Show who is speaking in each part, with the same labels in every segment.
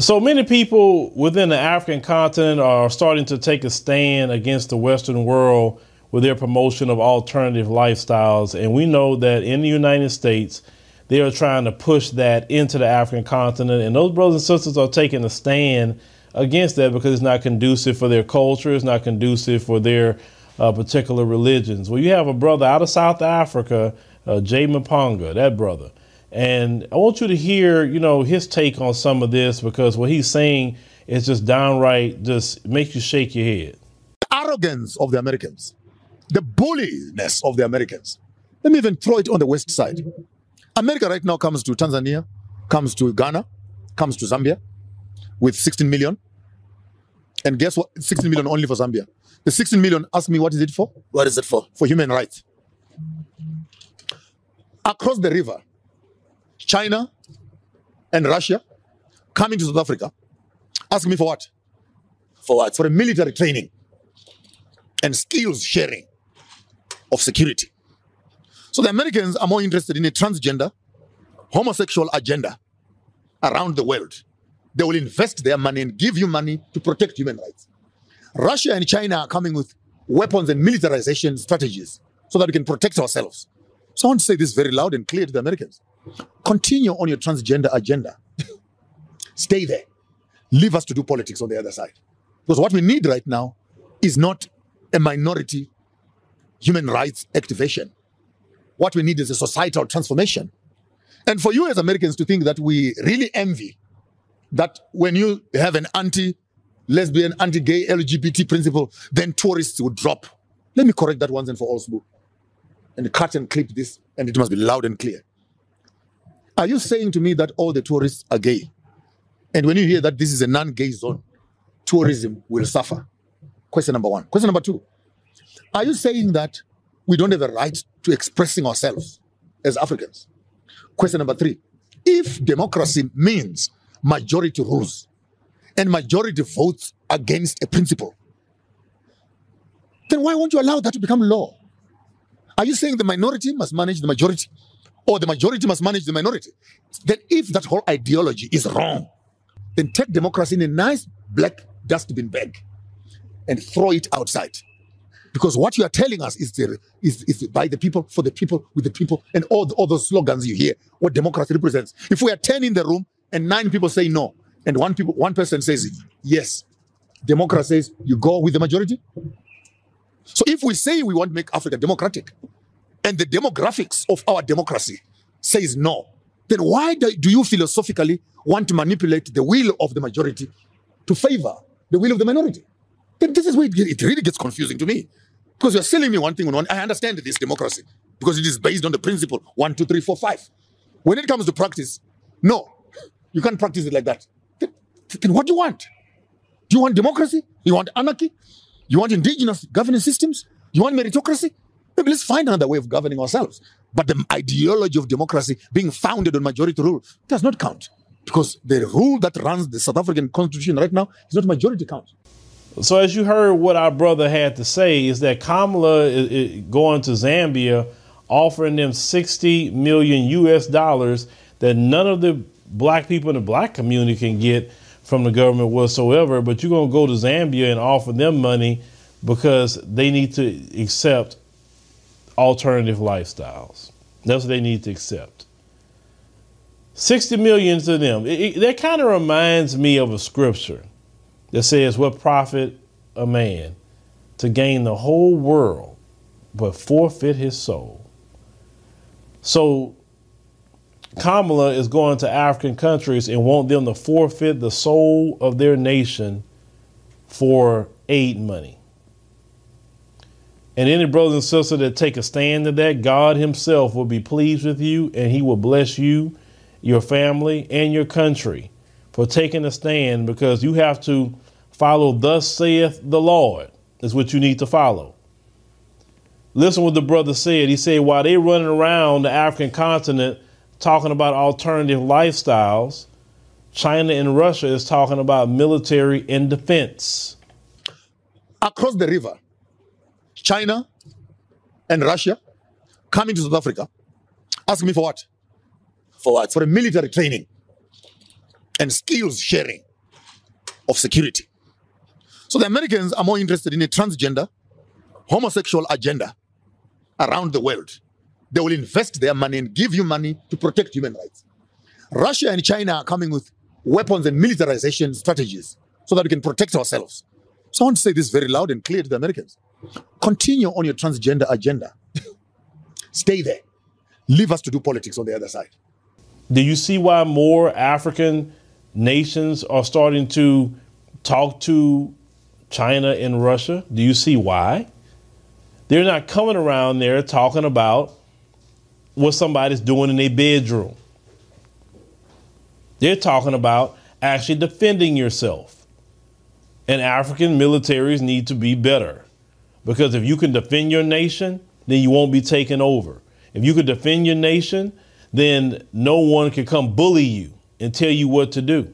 Speaker 1: So many people within the African continent are starting to take a stand against the Western world with their promotion of alternative lifestyles. And we know that in the United States, they are trying to push that into the African continent. And those brothers and sisters are taking a stand against that because it's not conducive for their culture, it's not conducive for their uh, particular religions. Well, you have a brother out of South Africa, uh, Jay Maponga, that brother and I want you to hear, you know, his take on some of this because what he's saying is just downright just makes you shake your head.
Speaker 2: Arrogance of the Americans, the bulliness of the Americans. Let me even throw it on the west side. America right now comes to Tanzania, comes to Ghana, comes to Zambia with 16 million. And guess what? 16 million only for Zambia. The 16 million, ask me what is it for?
Speaker 3: What is it for?
Speaker 2: For human rights. Across the river, China and Russia coming to South Africa. Ask me for what?
Speaker 3: For what?
Speaker 2: For a military training and skills sharing of security. So the Americans are more interested in a transgender, homosexual agenda around the world. They will invest their money and give you money to protect human rights. Russia and China are coming with weapons and militarization strategies so that we can protect ourselves. So I want to say this very loud and clear to the Americans. Continue on your transgender agenda. Stay there. Leave us to do politics on the other side. Because what we need right now is not a minority human rights activation. What we need is a societal transformation. And for you as Americans to think that we really envy that when you have an anti lesbian, anti gay, LGBT principle, then tourists would drop. Let me correct that once and for all. And cut and clip this, and it must be loud and clear. Are you saying to me that all the tourists are gay? And when you hear that this is a non gay zone, tourism will suffer? Question number one. Question number two Are you saying that we don't have a right to expressing ourselves as Africans? Question number three If democracy means majority rules and majority votes against a principle, then why won't you allow that to become law? Are you saying the minority must manage the majority? Or the majority must manage the minority. Then, if that whole ideology is wrong, then take democracy in a nice black dustbin bag and throw it outside. Because what you are telling us is, the, is, is by the people, for the people, with the people, and all, the, all those slogans you hear, what democracy represents. If we are 10 in the room and nine people say no, and one, people, one person says yes, democracy says you go with the majority. So if we say we want to make Africa democratic, and the demographics of our democracy says no, then why do you philosophically want to manipulate the will of the majority to favor the will of the minority? Then this is where it really gets confusing to me. Because you're selling me one thing on one. I understand this democracy because it is based on the principle one, two, three, four, five. When it comes to practice, no, you can't practice it like that. Then, then what do you want? Do you want democracy? You want anarchy? You want indigenous governance systems? You want meritocracy? Maybe let's find another way of governing ourselves. But the ideology of democracy being founded on majority rule does not count. Because the rule that runs the South African constitution right now is not majority count.
Speaker 1: So, as you heard, what our brother had to say is that Kamala is, going to Zambia, offering them 60 million US dollars that none of the black people in the black community can get from the government whatsoever. But you're going to go to Zambia and offer them money because they need to accept alternative lifestyles. That's what they need to accept. 60 million to them. It, it, that kind of reminds me of a scripture that says, What profit a man to gain the whole world but forfeit his soul? So Kamala is going to African countries and want them to forfeit the soul of their nation for aid money. And any brothers and sisters that take a stand to that, God Himself will be pleased with you and He will bless you, your family, and your country for taking a stand because you have to follow, Thus saith the Lord, is what you need to follow. Listen what the brother said. He said, while they're running around the African continent talking about alternative lifestyles, China and Russia is talking about military and defense.
Speaker 2: Across the river, China and Russia coming to South Africa, asking me for what?
Speaker 3: For what?
Speaker 2: For a military training and skills sharing of security. So the Americans are more interested in a transgender, homosexual agenda around the world. They will invest their money and give you money to protect human rights. Russia and China are coming with weapons and militarization strategies so that we can protect ourselves. So I want to say this very loud and clear to the Americans. Continue on your transgender agenda. Stay there. Leave us to do politics on the other side.
Speaker 1: Do you see why more African nations are starting to talk to China and Russia? Do you see why? They're not coming around there talking about what somebody's doing in their bedroom. They're talking about actually defending yourself. And African militaries need to be better. Because if you can defend your nation, then you won't be taken over. If you can defend your nation, then no one can come bully you and tell you what to do.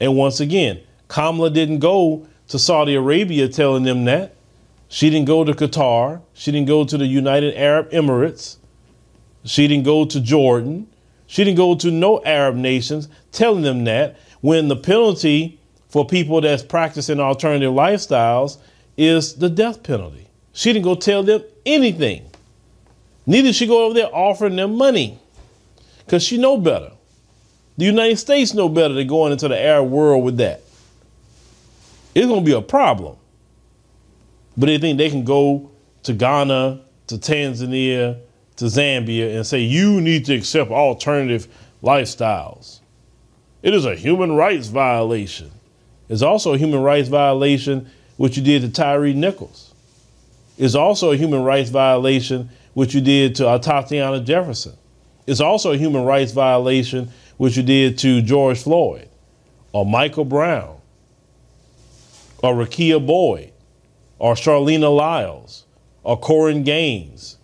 Speaker 1: And once again, Kamala didn't go to Saudi Arabia telling them that. She didn't go to Qatar. She didn't go to the United Arab Emirates. She didn't go to Jordan. She didn't go to no Arab nations telling them that when the penalty for people that's practicing alternative lifestyles is the death penalty. She didn't go tell them anything. Neither she go over there offering them money because she know better. The United States know better than going into the Arab world with that. It's going to be a problem. But they think they can go to Ghana, to Tanzania, to Zambia and say, you need to accept alternative lifestyles. It is a human rights violation. It's also a human rights violation what you did to Tyree Nichols. It's also a human rights violation what you did to uh, Tatiana Jefferson. It's also a human rights violation what you did to George Floyd or Michael Brown or Rekia Boyd or Charleena Lyles or Korryn Gaines.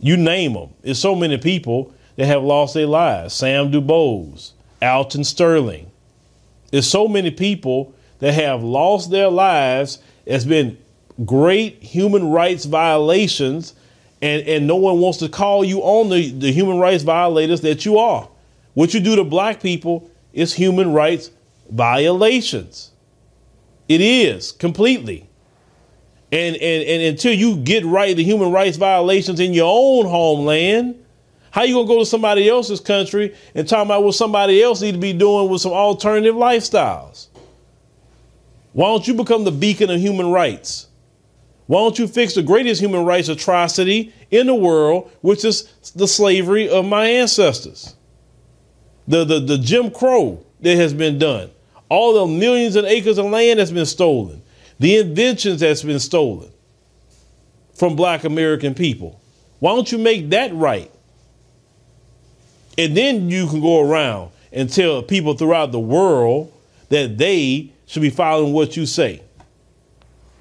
Speaker 1: You name them. There's so many people that have lost their lives. Sam DuBose, Alton Sterling. There's so many people that have lost their lives. It's been great human rights violations, and, and no one wants to call you on the, the human rights violators that you are. What you do to black people is human rights violations. It is completely. And, and, and until you get right the human rights violations in your own homeland, how you gonna go to somebody else's country and talk about what somebody else need to be doing with some alternative lifestyles? Why don't you become the beacon of human rights? Why don't you fix the greatest human rights atrocity in the world, which is the slavery of my ancestors? The, the, the Jim Crow that has been done. All the millions of acres of land that's been stolen the inventions that's been stolen from black American people. Why don't you make that right? And then you can go around and tell people throughout the world that they should be following what you say.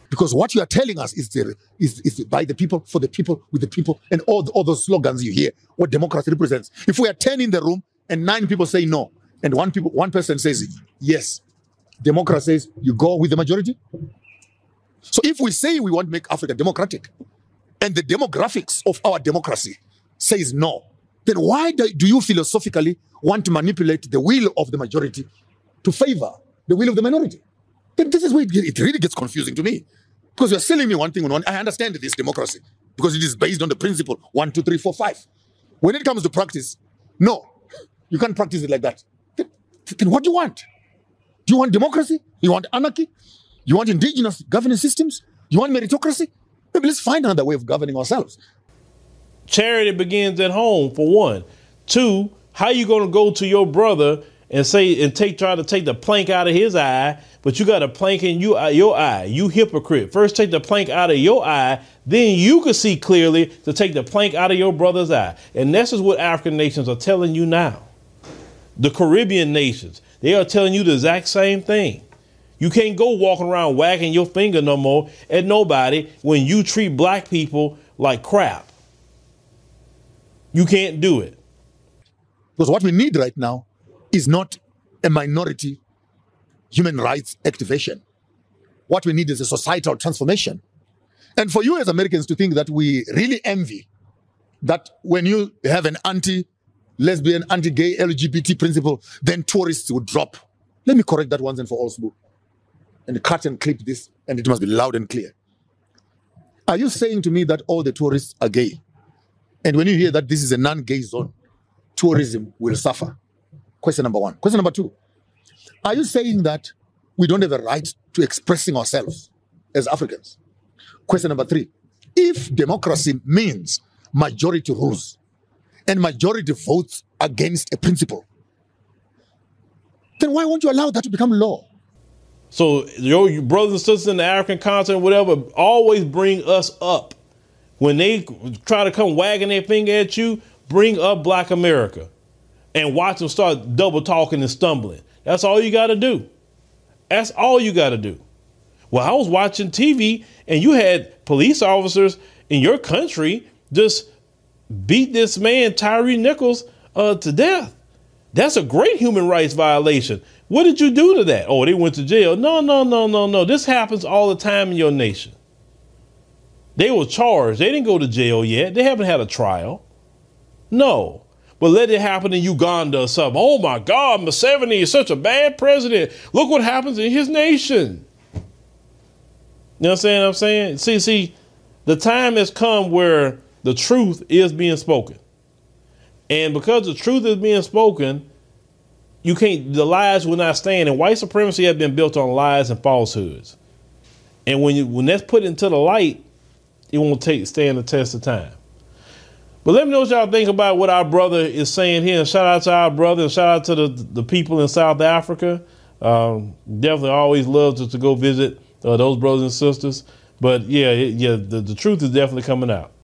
Speaker 2: Because what you are telling us is, the, is, is by the people, for the people, with the people, and all, the, all those slogans you hear, what democracy represents. If we are 10 in the room and nine people say no, and one, people, one person says yes, democracy says you go with the majority, so if we say we want to make Africa democratic, and the demographics of our democracy says no, then why do you philosophically want to manipulate the will of the majority to favor the will of the minority? This is where it really gets confusing to me. Because you're selling me one thing on one. I understand this democracy because it is based on the principle one, two, three, four, five. When it comes to practice, no, you can't practice it like that. Then, then what do you want? Do you want democracy? You want anarchy? You want indigenous governance systems? You want meritocracy? Maybe let's find another way of governing ourselves.
Speaker 1: Charity begins at home, for one. Two, how you going to go to your brother and say and take try to take the plank out of his eye, but you got a plank in you, uh, your eye. You hypocrite. First take the plank out of your eye, then you can see clearly to take the plank out of your brother's eye. And this is what African nations are telling you now. The Caribbean nations, they are telling you the exact same thing. You can't go walking around wagging your finger no more at nobody when you treat black people like crap. You can't do it.
Speaker 2: Because what we need right now is not a minority human rights activation. What we need is a societal transformation. And for you as Americans to think that we really envy that when you have an anti lesbian, anti gay, LGBT principle, then tourists would drop Let me correct that once and for all, Sbu. And cut and clip this, and it must be loud and clear. Are you saying to me that all the tourists are gay? And when you hear that this is a non gay zone, tourism will suffer? Question number one. Question number two Are you saying that we don't have a right to expressing ourselves as Africans? Question number three If democracy means majority rules and majority votes against a principle, then why won't you allow that to become law?
Speaker 1: So your, brothers and sisters in the African continent, whatever, always bring us up. When they try to come wagging their finger at you, bring up Black America and watch them start double talking and stumbling. That's all you got to do. That's all you got to do. Well, I was watching TV and you had police officers in your country just beat this man, Tyree Nichols, uh, to death. That's a great human rights violation. What did you do to that? Oh, they went to jail. No, no, no, no, no. This happens all the time in your nation. They were charged. They didn't go to jail yet. They haven't had a trial. No. But let it happen in Uganda or something. Oh my God, Museveni is such a bad president. Look what happens in his nation. You know what I'm saying? I'm saying, see, see, the time has come where the truth is being spoken. And because the truth is being spoken, you can't the lies will not stand. And white supremacy has been built on lies and falsehoods. And when you when that's put into the light, it won't take stand the test of time. But let me know what y'all think about what our brother is saying here. And shout out to our brother and shout out to the, the people in South Africa. Um, definitely always love to, to go visit uh, those brothers and sisters. But yeah, it, yeah, the, the truth is definitely coming out.